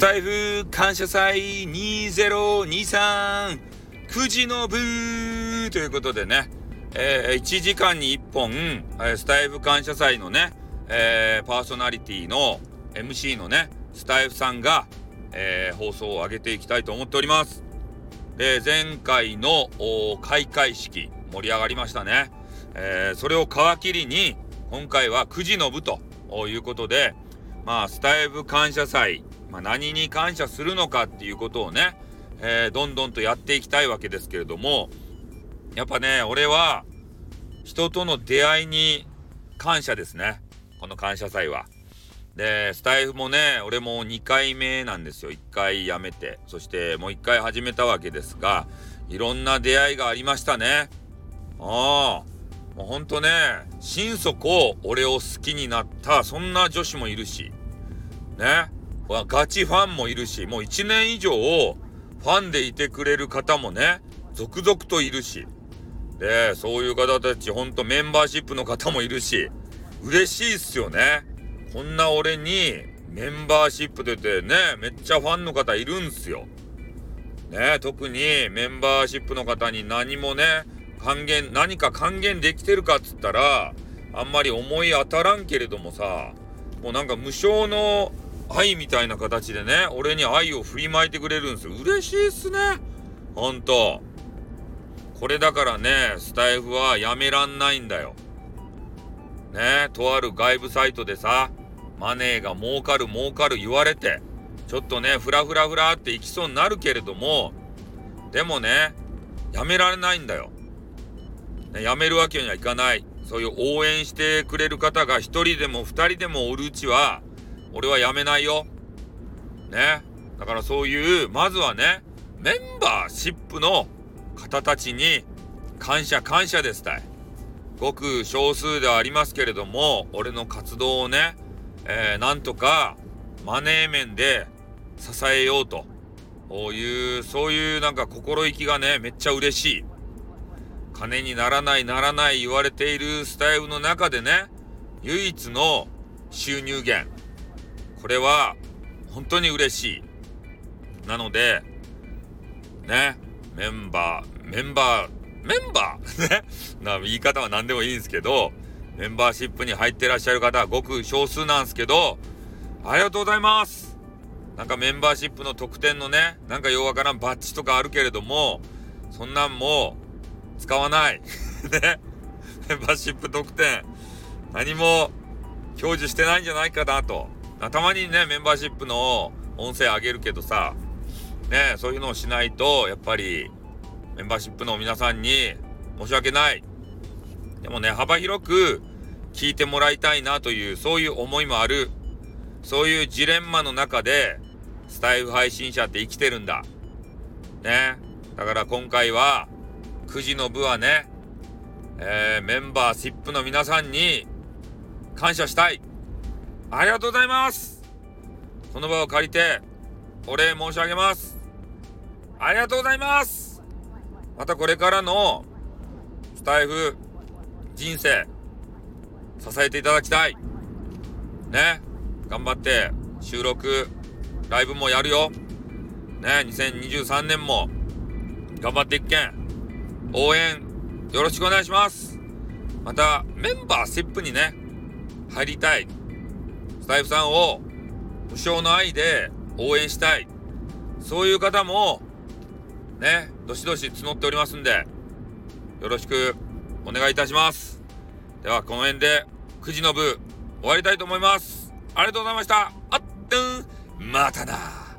スタイフ感謝祭2023 9時の部ということでね、えー、1時間に1本、えスタイフ感謝祭のね、えー、パーソナリティの MC のね、スタイフさんが、えー、放送を上げていきたいと思っております。で、前回の開会式盛り上がりましたね。えー、それを皮切りに、今回は9時の部ということで、まあ、スタイフ感謝祭、まあ、何に感謝するのかっていうことをね、えー、どんどんとやっていきたいわけですけれども、やっぱね、俺は、人との出会いに感謝ですね。この感謝祭は。で、スタイフもね、俺も2回目なんですよ。1回辞めて、そしてもう1回始めたわけですが、いろんな出会いがありましたね。ああ、もうほんとね、心底俺を好きになった、そんな女子もいるし、ね。ガチファンもいるし、もう1年以上ファンでいてくれる方もね、続々といるし。で、そういう方たち、ほんとメンバーシップの方もいるし、嬉しいっすよね。こんな俺にメンバーシップ出てね、めっちゃファンの方いるんすよ。ね、特にメンバーシップの方に何もね、還元、何か還元できてるかっつったら、あんまり思い当たらんけれどもさ、もうなんか無償の愛みたいな形でね、俺に愛を振りまいてくれるんですよ。嬉しいっすね。ほんと。これだからね、スタイフはやめらんないんだよ。ねとある外部サイトでさ、マネーが儲かる儲かる言われて、ちょっとね、フラフラフラっていきそうになるけれども、でもね、やめられないんだよ。ね、やめるわけにはいかない。そういう応援してくれる方が一人でも二人でもおるうちは、俺はやめないよ。ね。だからそういう、まずはね、メンバーシップの方たちに感謝感謝ですたい。ごく少数ではありますけれども、俺の活動をね、えー、なんとかマネー面で支えようという、そういうなんか心意気がね、めっちゃ嬉しい。金にならないならない言われているスタイルの中でね、唯一の収入源。これは本当に嬉しい。なので、ね、メンバー、メンバー、メンバー？ね、な言い方は何でもいいんですけど、メンバーシップに入ってらっしゃる方はごく少数なんですけど、ありがとうございますなんかメンバーシップの特典のね、なんかようわからんバッジとかあるけれども、そんなんも使わない。ね？メンバーシップ特典、何も享受してないんじゃないかなと。たまにね、メンバーシップの音声上げるけどさ、ね、そういうのをしないと、やっぱり、メンバーシップの皆さんに申し訳ない。でもね、幅広く聞いてもらいたいなという、そういう思いもある。そういうジレンマの中で、スタイフ配信者って生きてるんだ。ね。だから今回は、9時の部はね、えー、メンバーシップの皆さんに感謝したい。ありがとうございますこの場を借りて、お礼申し上げます。ありがとうございますまたこれからのスタイフ人生、支えていただきたい。ね。頑張って収録、ライブもやるよ。ね。2023年も頑張っていくけん。応援よろしくお願いします。またメンバーシップにね、入りたい。タイフさんを無償の愛で応援したい。そういう方も、ね、どしどし募っておりますんで、よろしくお願いいたします。では、この辺で9時の部終わりたいと思います。ありがとうございました。あっ、うん、またな